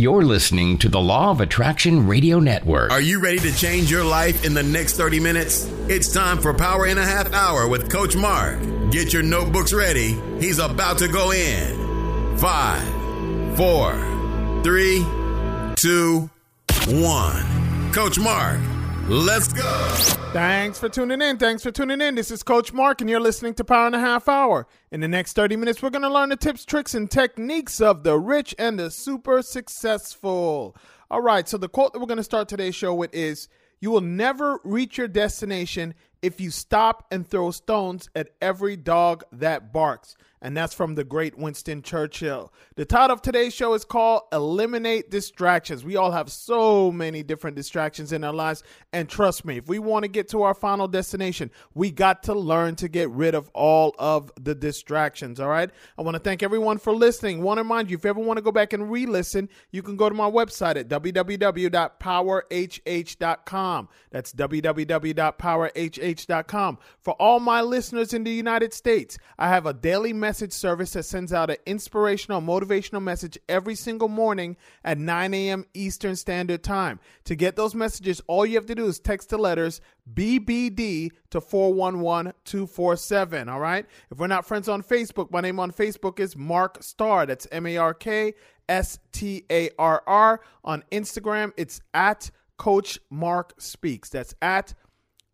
You're listening to the Law of Attraction Radio Network. Are you ready to change your life in the next 30 minutes? It's time for Power in a Half Hour with Coach Mark. Get your notebooks ready. He's about to go in. Five, four, three, two, one. Coach Mark, let's go. Thanks for tuning in. Thanks for tuning in. This is Coach Mark, and you're listening to Power and a Half Hour. In the next 30 minutes, we're going to learn the tips, tricks, and techniques of the rich and the super successful. All right, so the quote that we're going to start today's show with is You will never reach your destination if you stop and throw stones at every dog that barks and that's from the great Winston Churchill. The title of today's show is called Eliminate Distractions. We all have so many different distractions in our lives, and trust me, if we want to get to our final destination, we got to learn to get rid of all of the distractions, all right? I want to thank everyone for listening. Want to remind you, if you ever want to go back and re listen, you can go to my website at www.powerhh.com. That's www.powerhh.com. For all my listeners in the United States, I have a daily message message service that sends out an inspirational, motivational message every single morning at 9 a.m. Eastern Standard Time. To get those messages, all you have to do is text the letters BBD to 411247. All right. If we're not friends on Facebook, my name on Facebook is Mark Starr. That's M A R K S T A R R. On Instagram, it's at Coach Mark Speaks. That's at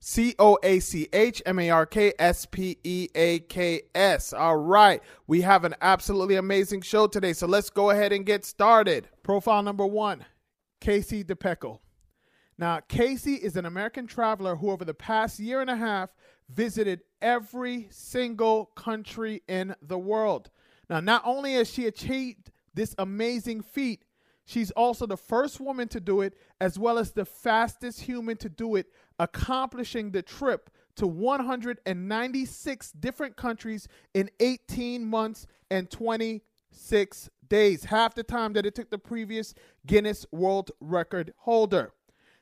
C O A C H M A R K S P E A K S. All right. We have an absolutely amazing show today. So let's go ahead and get started. Profile number one Casey De Pecol. Now, Casey is an American traveler who, over the past year and a half, visited every single country in the world. Now, not only has she achieved this amazing feat, she's also the first woman to do it, as well as the fastest human to do it accomplishing the trip to 196 different countries in 18 months and 26 days, half the time that it took the previous Guinness World Record holder.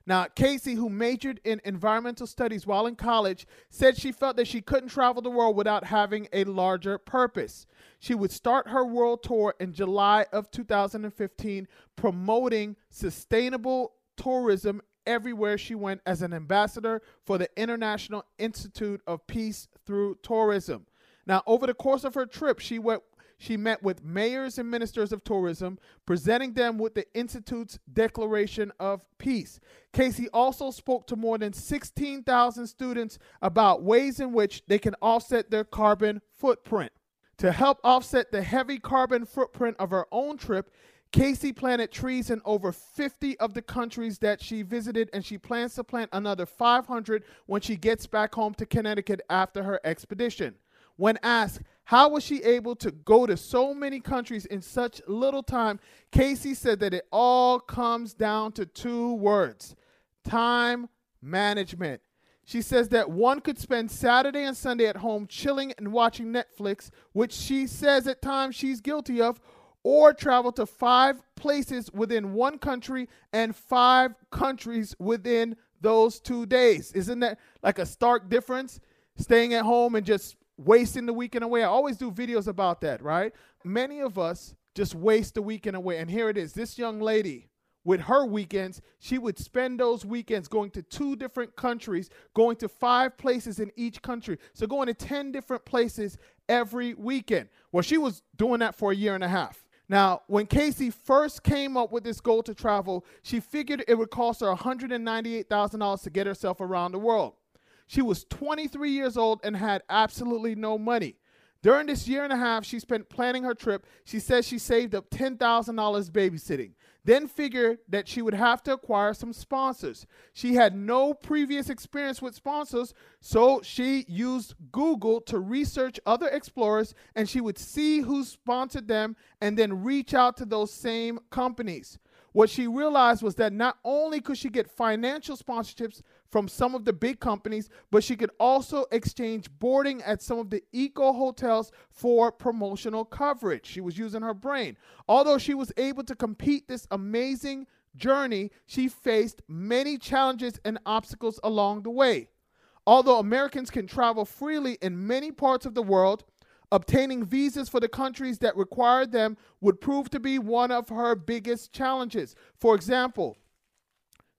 Now, Casey, who majored in environmental studies while in college, said she felt that she couldn't travel the world without having a larger purpose. She would start her world tour in July of 2015, promoting sustainable tourism everywhere she went as an ambassador for the International Institute of Peace through Tourism. Now, over the course of her trip, she went she met with mayors and ministers of tourism, presenting them with the Institute's Declaration of Peace. Casey also spoke to more than 16,000 students about ways in which they can offset their carbon footprint. To help offset the heavy carbon footprint of her own trip, Casey planted trees in over 50 of the countries that she visited, and she plans to plant another 500 when she gets back home to Connecticut after her expedition. When asked how was she able to go to so many countries in such little time, Casey said that it all comes down to two words time management. She says that one could spend Saturday and Sunday at home chilling and watching Netflix, which she says at times she's guilty of, or travel to five places within one country and five countries within those two days. Isn't that like a stark difference? Staying at home and just wasting the weekend away. I always do videos about that, right? Many of us just waste the weekend away. And here it is this young lady with her weekends, she would spend those weekends going to two different countries, going to five places in each country. So going to 10 different places every weekend. Well, she was doing that for a year and a half. Now, when Casey first came up with this goal to travel, she figured it would cost her $198,000 to get herself around the world. She was 23 years old and had absolutely no money. During this year and a half she spent planning her trip, she says she saved up $10,000 babysitting then figured that she would have to acquire some sponsors. She had no previous experience with sponsors, so she used Google to research other explorers and she would see who sponsored them and then reach out to those same companies. What she realized was that not only could she get financial sponsorships from some of the big companies, but she could also exchange boarding at some of the eco hotels for promotional coverage. She was using her brain. Although she was able to compete this amazing journey, she faced many challenges and obstacles along the way. Although Americans can travel freely in many parts of the world, obtaining visas for the countries that require them would prove to be one of her biggest challenges. For example,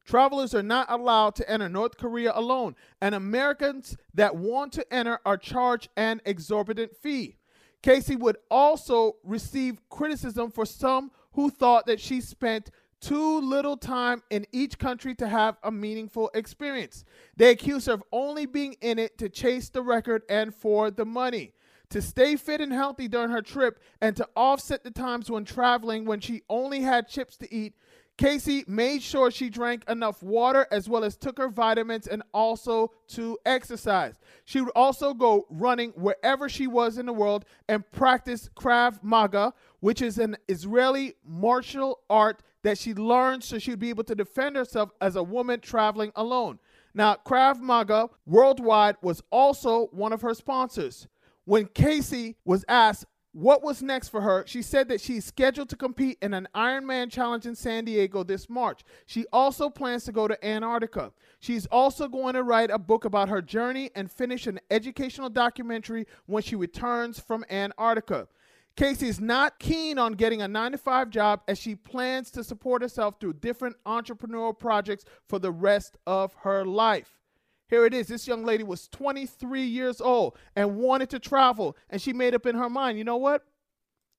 Travelers are not allowed to enter North Korea alone, and Americans that want to enter are charged an exorbitant fee. Casey would also receive criticism for some who thought that she spent too little time in each country to have a meaningful experience. They accuse her of only being in it to chase the record and for the money. To stay fit and healthy during her trip and to offset the times when traveling when she only had chips to eat, Casey made sure she drank enough water as well as took her vitamins and also to exercise. She would also go running wherever she was in the world and practice Krav Maga, which is an Israeli martial art that she learned so she'd be able to defend herself as a woman traveling alone. Now, Krav Maga Worldwide was also one of her sponsors. When Casey was asked what was next for her, she said that she's scheduled to compete in an Ironman challenge in San Diego this March. She also plans to go to Antarctica. She's also going to write a book about her journey and finish an educational documentary when she returns from Antarctica. Casey is not keen on getting a 9 to 5 job as she plans to support herself through different entrepreneurial projects for the rest of her life. Here it is. This young lady was 23 years old and wanted to travel, and she made up in her mind, you know what?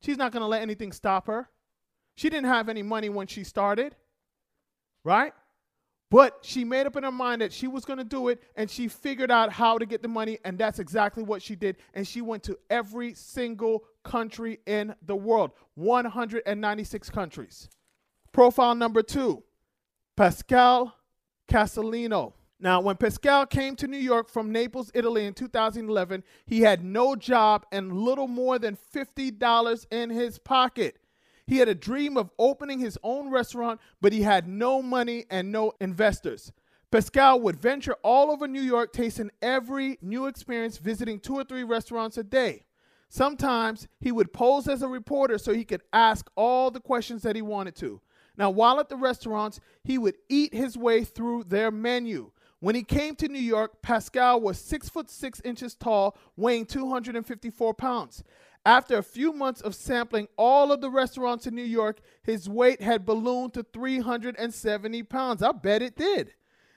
She's not going to let anything stop her. She didn't have any money when she started, right? But she made up in her mind that she was going to do it, and she figured out how to get the money, and that's exactly what she did. And she went to every single country in the world 196 countries. Profile number two Pascal Castellino. Now, when Pascal came to New York from Naples, Italy in 2011, he had no job and little more than $50 in his pocket. He had a dream of opening his own restaurant, but he had no money and no investors. Pascal would venture all over New York, tasting every new experience, visiting two or three restaurants a day. Sometimes he would pose as a reporter so he could ask all the questions that he wanted to. Now, while at the restaurants, he would eat his way through their menu. When he came to New York, Pascal was six foot six inches tall, weighing 254 pounds. After a few months of sampling all of the restaurants in New York, his weight had ballooned to 370 pounds. I bet it did.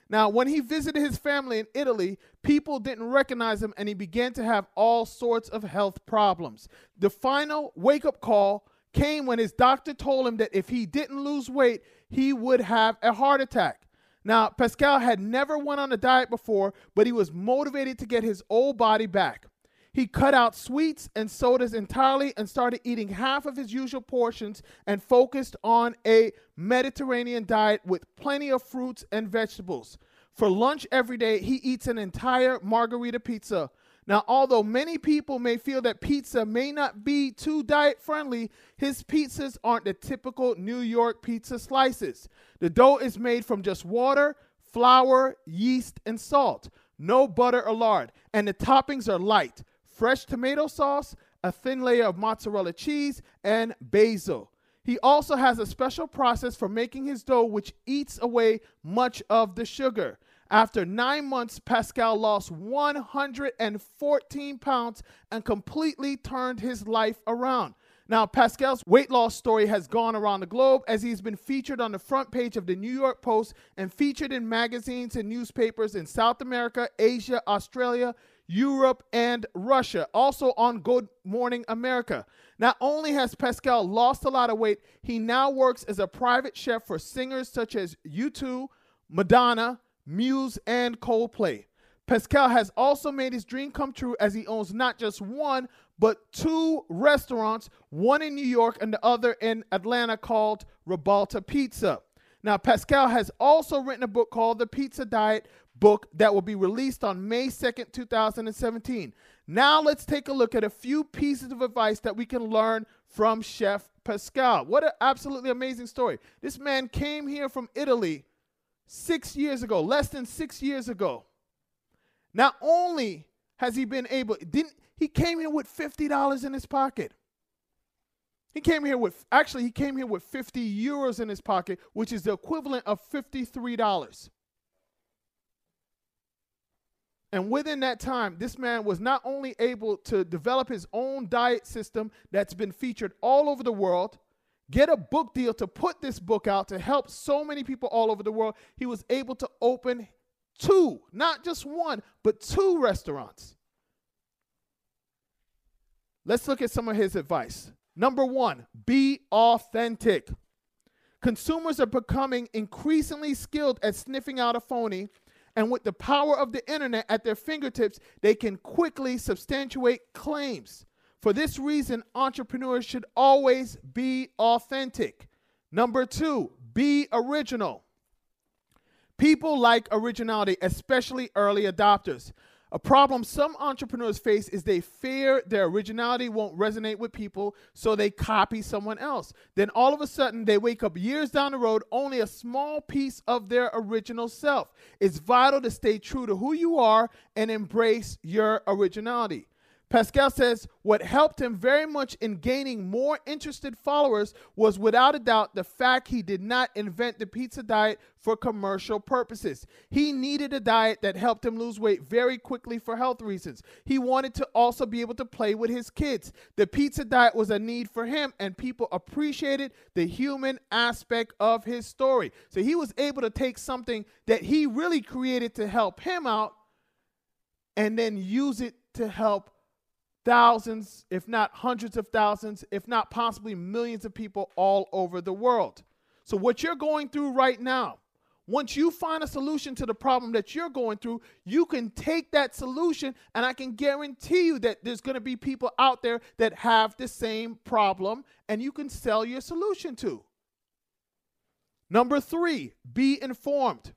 Now, when he visited his family in Italy, people didn't recognize him and he began to have all sorts of health problems. The final wake up call came when his doctor told him that if he didn't lose weight, he would have a heart attack. Now, Pascal had never went on a diet before, but he was motivated to get his old body back. He cut out sweets and sodas entirely and started eating half of his usual portions and focused on a Mediterranean diet with plenty of fruits and vegetables. For lunch every day, he eats an entire margherita pizza. Now, although many people may feel that pizza may not be too diet friendly, his pizzas aren't the typical New York pizza slices. The dough is made from just water, flour, yeast, and salt. No butter or lard. And the toppings are light fresh tomato sauce, a thin layer of mozzarella cheese, and basil. He also has a special process for making his dough, which eats away much of the sugar. After nine months, Pascal lost 114 pounds and completely turned his life around. Now, Pascal's weight loss story has gone around the globe as he's been featured on the front page of the New York Post and featured in magazines and newspapers in South America, Asia, Australia, Europe, and Russia. Also on Good Morning America. Not only has Pascal lost a lot of weight, he now works as a private chef for singers such as U2, Madonna, Muse, and Coldplay. Pascal has also made his dream come true as he owns not just one, but two restaurants, one in New York and the other in Atlanta called Ribalta Pizza. Now, Pascal has also written a book called The Pizza Diet book that will be released on May 2nd, 2017. Now, let's take a look at a few pieces of advice that we can learn from Chef Pascal. What an absolutely amazing story. This man came here from Italy six years ago, less than six years ago. Not only has he been able, didn't he came here with $50 in his pocket. He came here with actually he came here with 50 euros in his pocket, which is the equivalent of $53. And within that time, this man was not only able to develop his own diet system that's been featured all over the world, get a book deal to put this book out to help so many people all over the world, he was able to open two, not just one, but two restaurants. Let's look at some of his advice. Number one, be authentic. Consumers are becoming increasingly skilled at sniffing out a phony and with the power of the internet at their fingertips, they can quickly substantiate claims. For this reason, entrepreneurs should always be authentic. Number two, be original. People like originality, especially early adopters. A problem some entrepreneurs face is they fear their originality won't resonate with people, so they copy someone else. Then all of a sudden, they wake up years down the road, only a small piece of their original self. It's vital to stay true to who you are and embrace your originality. Pascal says what helped him very much in gaining more interested followers was without a doubt the fact he did not invent the pizza diet for commercial purposes. He needed a diet that helped him lose weight very quickly for health reasons. He wanted to also be able to play with his kids. The pizza diet was a need for him, and people appreciated the human aspect of his story. So he was able to take something that he really created to help him out and then use it to help thousands, if not hundreds of thousands, if not possibly millions of people all over the world. So, what you're going through right now, once you find a solution to the problem that you're going through, you can take that solution, and I can guarantee you that there's going to be people out there that have the same problem, and you can sell your solution to. Number three, be informed.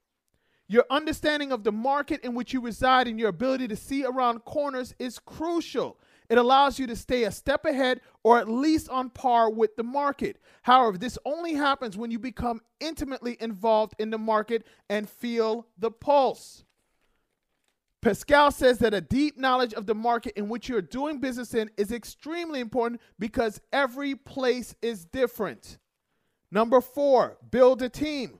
Your understanding of the market in which you reside and your ability to see around corners is crucial. It allows you to stay a step ahead or at least on par with the market. However, this only happens when you become intimately involved in the market and feel the pulse. Pascal says that a deep knowledge of the market in which you're doing business in is extremely important because every place is different. Number four, build a team.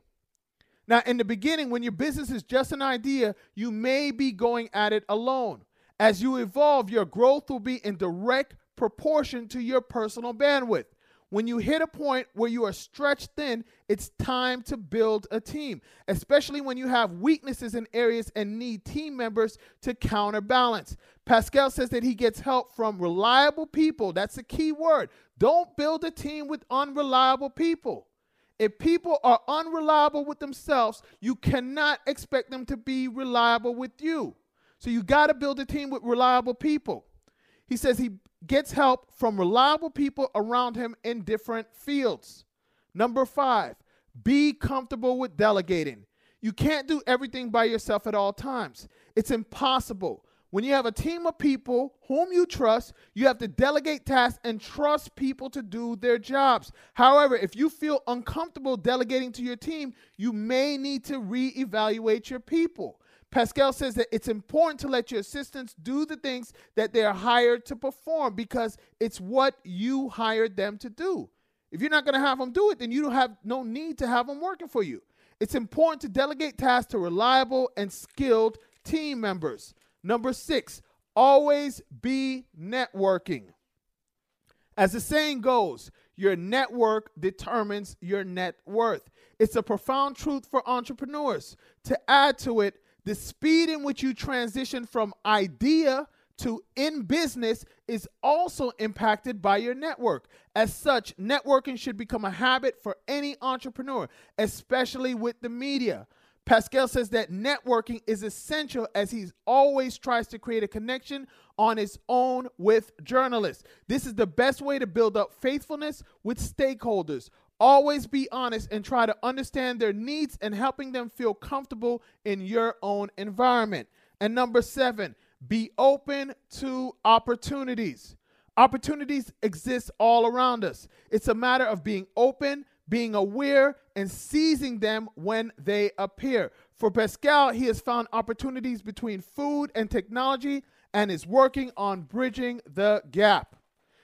Now, in the beginning, when your business is just an idea, you may be going at it alone. As you evolve, your growth will be in direct proportion to your personal bandwidth. When you hit a point where you are stretched thin, it's time to build a team, especially when you have weaknesses in areas and need team members to counterbalance. Pascal says that he gets help from reliable people. That's a key word. Don't build a team with unreliable people. If people are unreliable with themselves, you cannot expect them to be reliable with you. So you got to build a team with reliable people. He says he gets help from reliable people around him in different fields. Number five, be comfortable with delegating. You can't do everything by yourself at all times. It's impossible. When you have a team of people whom you trust, you have to delegate tasks and trust people to do their jobs. However, if you feel uncomfortable delegating to your team, you may need to reevaluate your people. Pascal says that it's important to let your assistants do the things that they're hired to perform because it's what you hired them to do. If you're not going to have them do it, then you don't have no need to have them working for you. It's important to delegate tasks to reliable and skilled team members. Number six, always be networking. As the saying goes, your network determines your net worth. It's a profound truth for entrepreneurs. To add to it, the speed in which you transition from idea to in business is also impacted by your network. As such, networking should become a habit for any entrepreneur, especially with the media. Pascal says that networking is essential as he always tries to create a connection on his own with journalists. This is the best way to build up faithfulness with stakeholders. Always be honest and try to understand their needs and helping them feel comfortable in your own environment. And number seven, be open to opportunities. Opportunities exist all around us. It's a matter of being open, being aware, and seizing them when they appear. For Pascal, he has found opportunities between food and technology and is working on bridging the gap.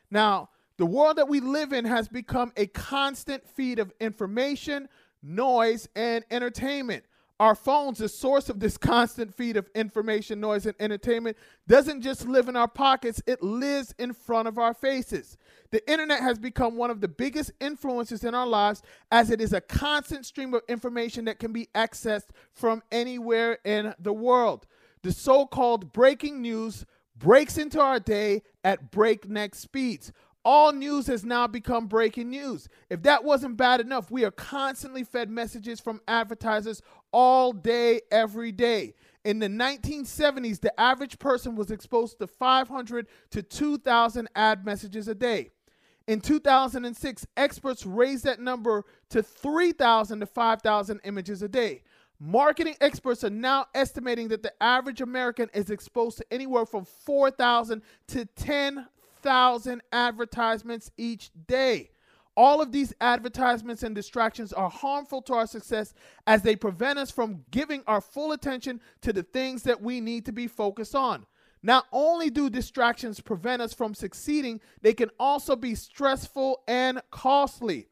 Now, the world that we live in has become a constant feed of information, noise, and entertainment. Our phones, the source of this constant feed of information, noise, and entertainment, doesn't just live in our pockets, it lives in front of our faces. The internet has become one of the biggest influences in our lives as it is a constant stream of information that can be accessed from anywhere in the world. The so called breaking news breaks into our day at breakneck speeds. All news has now become breaking news. If that wasn't bad enough, we are constantly fed messages from advertisers all day, every day. In the 1970s, the average person was exposed to 500 to 2,000 ad messages a day. In 2006, experts raised that number to 3,000 to 5,000 images a day. Marketing experts are now estimating that the average American is exposed to anywhere from 4,000 to 10,000 thousand advertisements each day. All of these advertisements and distractions are harmful to our success as they prevent us from giving our full attention to the things that we need to be focused on. Not only do distractions prevent us from succeeding, they can also be stressful and costly.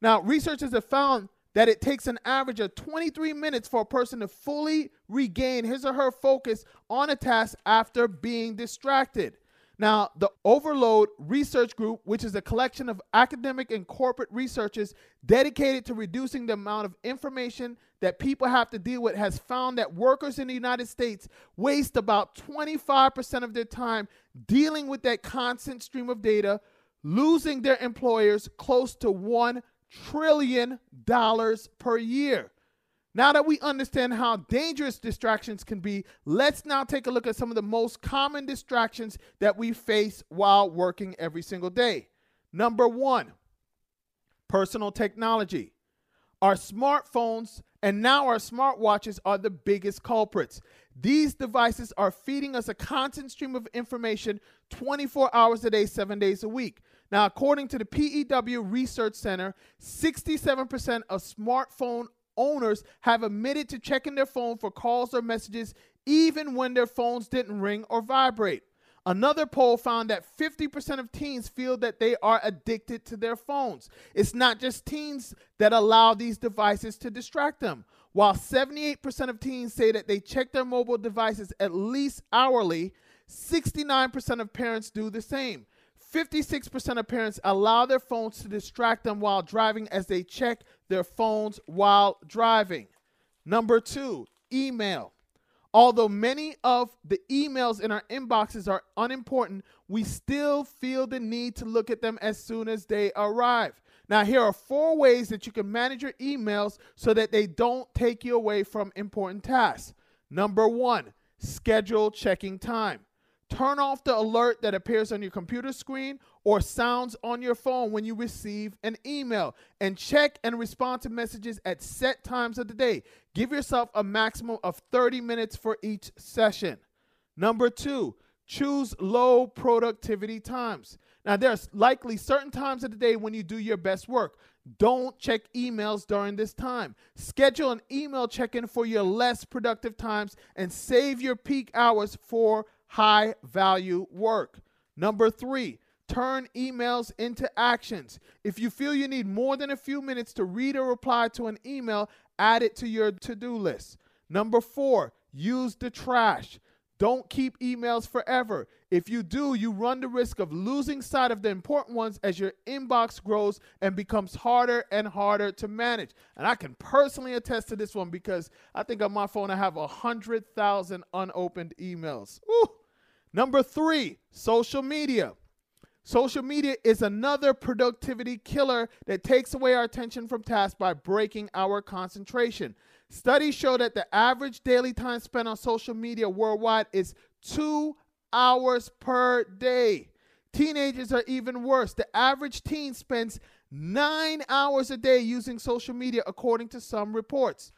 Now, researchers have found that it takes an average of 23 minutes for a person to fully regain his or her focus on a task after being distracted. Now, the Overload Research Group, which is a collection of academic and corporate researchers dedicated to reducing the amount of information that people have to deal with, has found that workers in the United States waste about 25% of their time dealing with that constant stream of data, losing their employers close to $1 trillion per year. Now that we understand how dangerous distractions can be, let's now take a look at some of the most common distractions that we face while working every single day. Number one, personal technology. Our smartphones and now our smartwatches are the biggest culprits. These devices are feeding us a constant stream of information 24 hours a day, seven days a week. Now, according to the PEW Research Center, 67% of smartphone owners have admitted to checking their phone for calls or messages even when their phones didn't ring or vibrate. Another poll found that 50% of teens feel that they are addicted to their phones. It's not just teens that allow these devices to distract them. While 78% of teens say that they check their mobile devices at least hourly, 69% of parents do the same. 56% of parents allow their phones to distract them while driving as they check their phones while driving. Number two, email. Although many of the emails in our inboxes are unimportant, we still feel the need to look at them as soon as they arrive. Now, here are four ways that you can manage your emails so that they don't take you away from important tasks. Number one, schedule checking time. Turn off the alert that appears on your computer screen or sounds on your phone when you receive an email and check and respond to messages at set times of the day. Give yourself a maximum of 30 minutes for each session. Number two, choose low productivity times. Now, there's likely certain times of the day when you do your best work. Don't check emails during this time. Schedule an email check in for your less productive times and save your peak hours for high value work. Number three, turn emails into actions. If you feel you need more than a few minutes to read or reply to an email, add it to your to do list. Number four, use the trash. Don't keep emails forever. If you do, you run the risk of losing sight of the important ones as your inbox grows and becomes harder and harder to manage. And I can personally attest to this one because I think on my phone I have a 100,000 unopened emails. Woo! Number three, social media. Social media is another productivity killer that takes away our attention from tasks by breaking our concentration. Studies show that the average daily time spent on social media worldwide is two hours per day. Teenagers are even worse. The average teen spends nine hours a day using social media, according to some reports.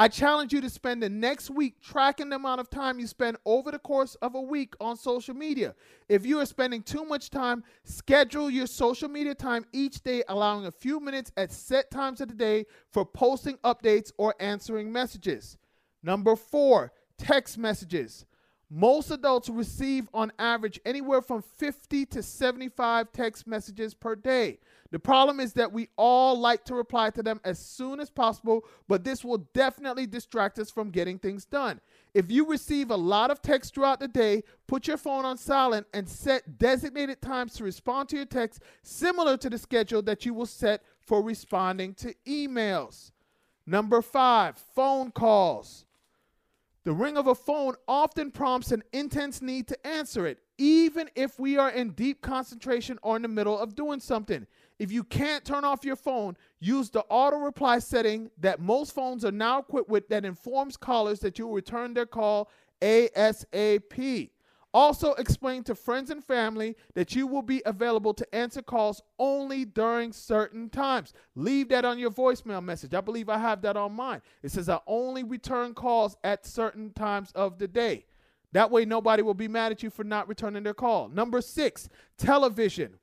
I challenge you to spend the next week tracking the amount of time you spend over the course of a week on social media. If you are spending too much time, schedule your social media time each day, allowing a few minutes at set times of the day for posting updates or answering messages. Number four, text messages. Most adults receive on average anywhere from 50 to 75 text messages per day. The problem is that we all like to reply to them as soon as possible, but this will definitely distract us from getting things done. If you receive a lot of texts throughout the day, put your phone on silent and set designated times to respond to your texts, similar to the schedule that you will set for responding to emails. Number five, phone calls. The ring of a phone often prompts an intense need to answer it, even if we are in deep concentration or in the middle of doing something. If you can't turn off your phone, use the auto reply setting that most phones are now equipped with that informs callers that you will return their call ASAP. Also, explain to friends and family that you will be available to answer calls only during certain times. Leave that on your voicemail message. I believe I have that on mine. It says I only return calls at certain times of the day. That way, nobody will be mad at you for not returning their call. Number six, television.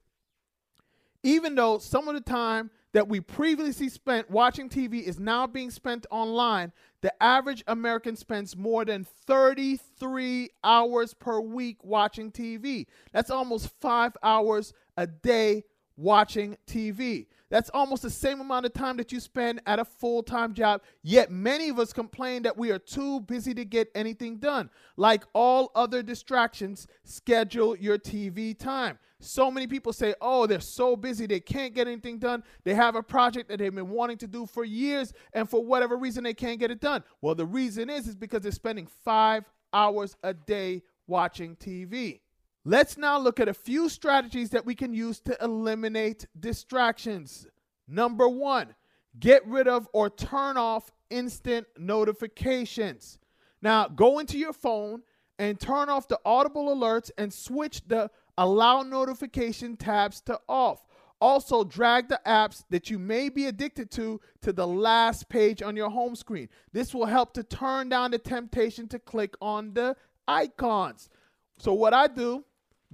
Even though some of the time that we previously spent watching TV is now being spent online, the average American spends more than 33 hours per week watching TV. That's almost five hours a day watching TV. That's almost the same amount of time that you spend at a full time job. Yet many of us complain that we are too busy to get anything done. Like all other distractions, schedule your TV time. So many people say, oh, they're so busy, they can't get anything done. They have a project that they've been wanting to do for years, and for whatever reason, they can't get it done. Well, the reason is, is because they're spending five hours a day watching TV. Let's now look at a few strategies that we can use to eliminate distractions. Number one, get rid of or turn off instant notifications. Now, go into your phone and turn off the audible alerts and switch the allow notification tabs to off. Also, drag the apps that you may be addicted to to the last page on your home screen. This will help to turn down the temptation to click on the icons. So, what I do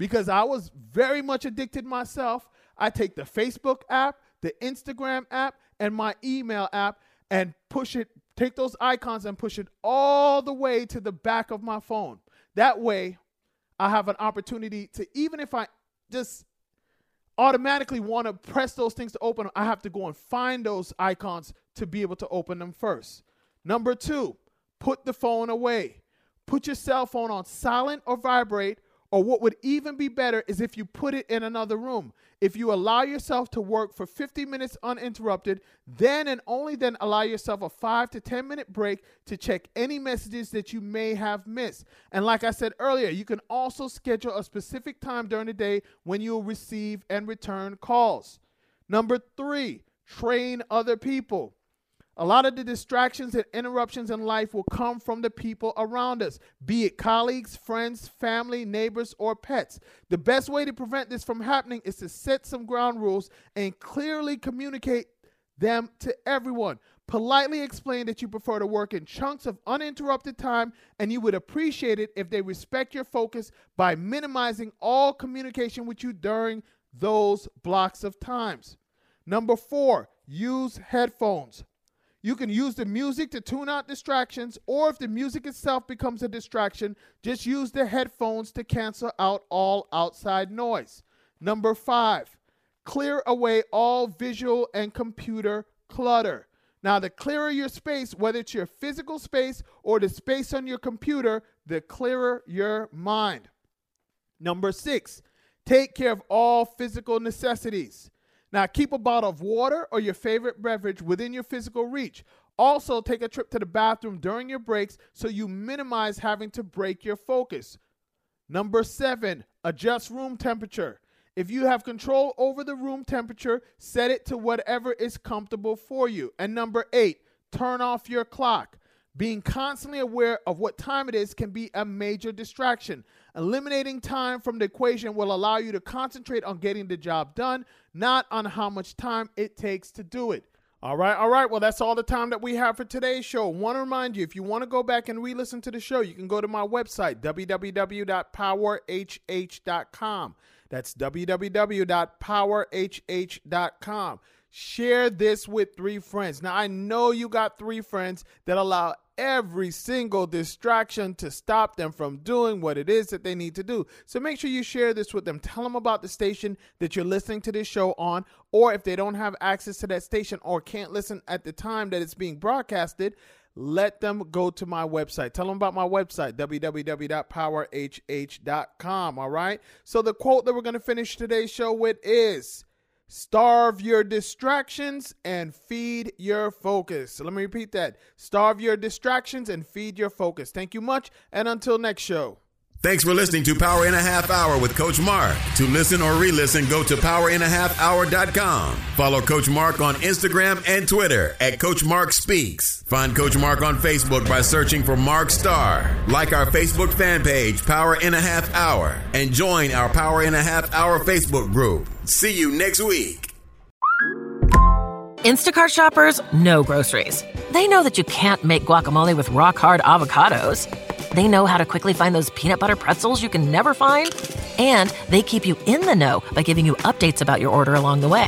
because I was very much addicted myself. I take the Facebook app, the Instagram app, and my email app and push it, take those icons and push it all the way to the back of my phone. That way, I have an opportunity to, even if I just automatically want to press those things to open, I have to go and find those icons to be able to open them first. Number two, put the phone away. Put your cell phone on silent or vibrate or what would even be better is if you put it in another room. If you allow yourself to work for 50 minutes uninterrupted, then and only then allow yourself a 5 to 10 minute break to check any messages that you may have missed. And like I said earlier, you can also schedule a specific time during the day when you'll receive and return calls. Number 3, train other people. A lot of the distractions and interruptions in life will come from the people around us, be it colleagues, friends, family, neighbors, or pets. The best way to prevent this from happening is to set some ground rules and clearly communicate them to everyone. Politely explain that you prefer to work in chunks of uninterrupted time and you would appreciate it if they respect your focus by minimizing all communication with you during those blocks of times. Number four, use headphones. You can use the music to tune out distractions, or if the music itself becomes a distraction, just use the headphones to cancel out all outside noise. Number five, clear away all visual and computer clutter. Now, the clearer your space, whether it's your physical space or the space on your computer, the clearer your mind. Number six, take care of all physical necessities. Now, keep a bottle of water or your favorite beverage within your physical reach. Also, take a trip to the bathroom during your breaks so you minimize having to break your focus. Number seven, adjust room temperature. If you have control over the room temperature, set it to whatever is comfortable for you. And number eight, turn off your clock. Being constantly aware of what time it is can be a major distraction. Eliminating time from the equation will allow you to concentrate on getting the job done, not on how much time it takes to do it. All right, all right. Well, that's all the time that we have for today's show. Want to remind you if you want to go back and re listen to the show, you can go to my website, www.powerhh.com. That's www.powerhh.com. Share this with three friends. Now, I know you got three friends that allow every single distraction to stop them from doing what it is that they need to do. So make sure you share this with them. Tell them about the station that you're listening to this show on, or if they don't have access to that station or can't listen at the time that it's being broadcasted, let them go to my website. Tell them about my website, www.powerhh.com. All right. So the quote that we're going to finish today's show with is Starve your distractions and feed your focus. Let me repeat that. Starve your distractions and feed your focus. Thank you much. And until next show. Thanks for listening to Power in a Half Hour with Coach Mark. To listen or re listen, go to powerinhalfhour.com. Follow Coach Mark on Instagram and Twitter at Coach Mark Speaks. Find Coach Mark on Facebook by searching for Mark Starr. Like our Facebook fan page, Power in a Half Hour, and join our Power in a Half Hour Facebook group. See you next week. Instacart shoppers know groceries. They know that you can't make guacamole with rock hard avocados. They know how to quickly find those peanut butter pretzels you can never find. And they keep you in the know by giving you updates about your order along the way.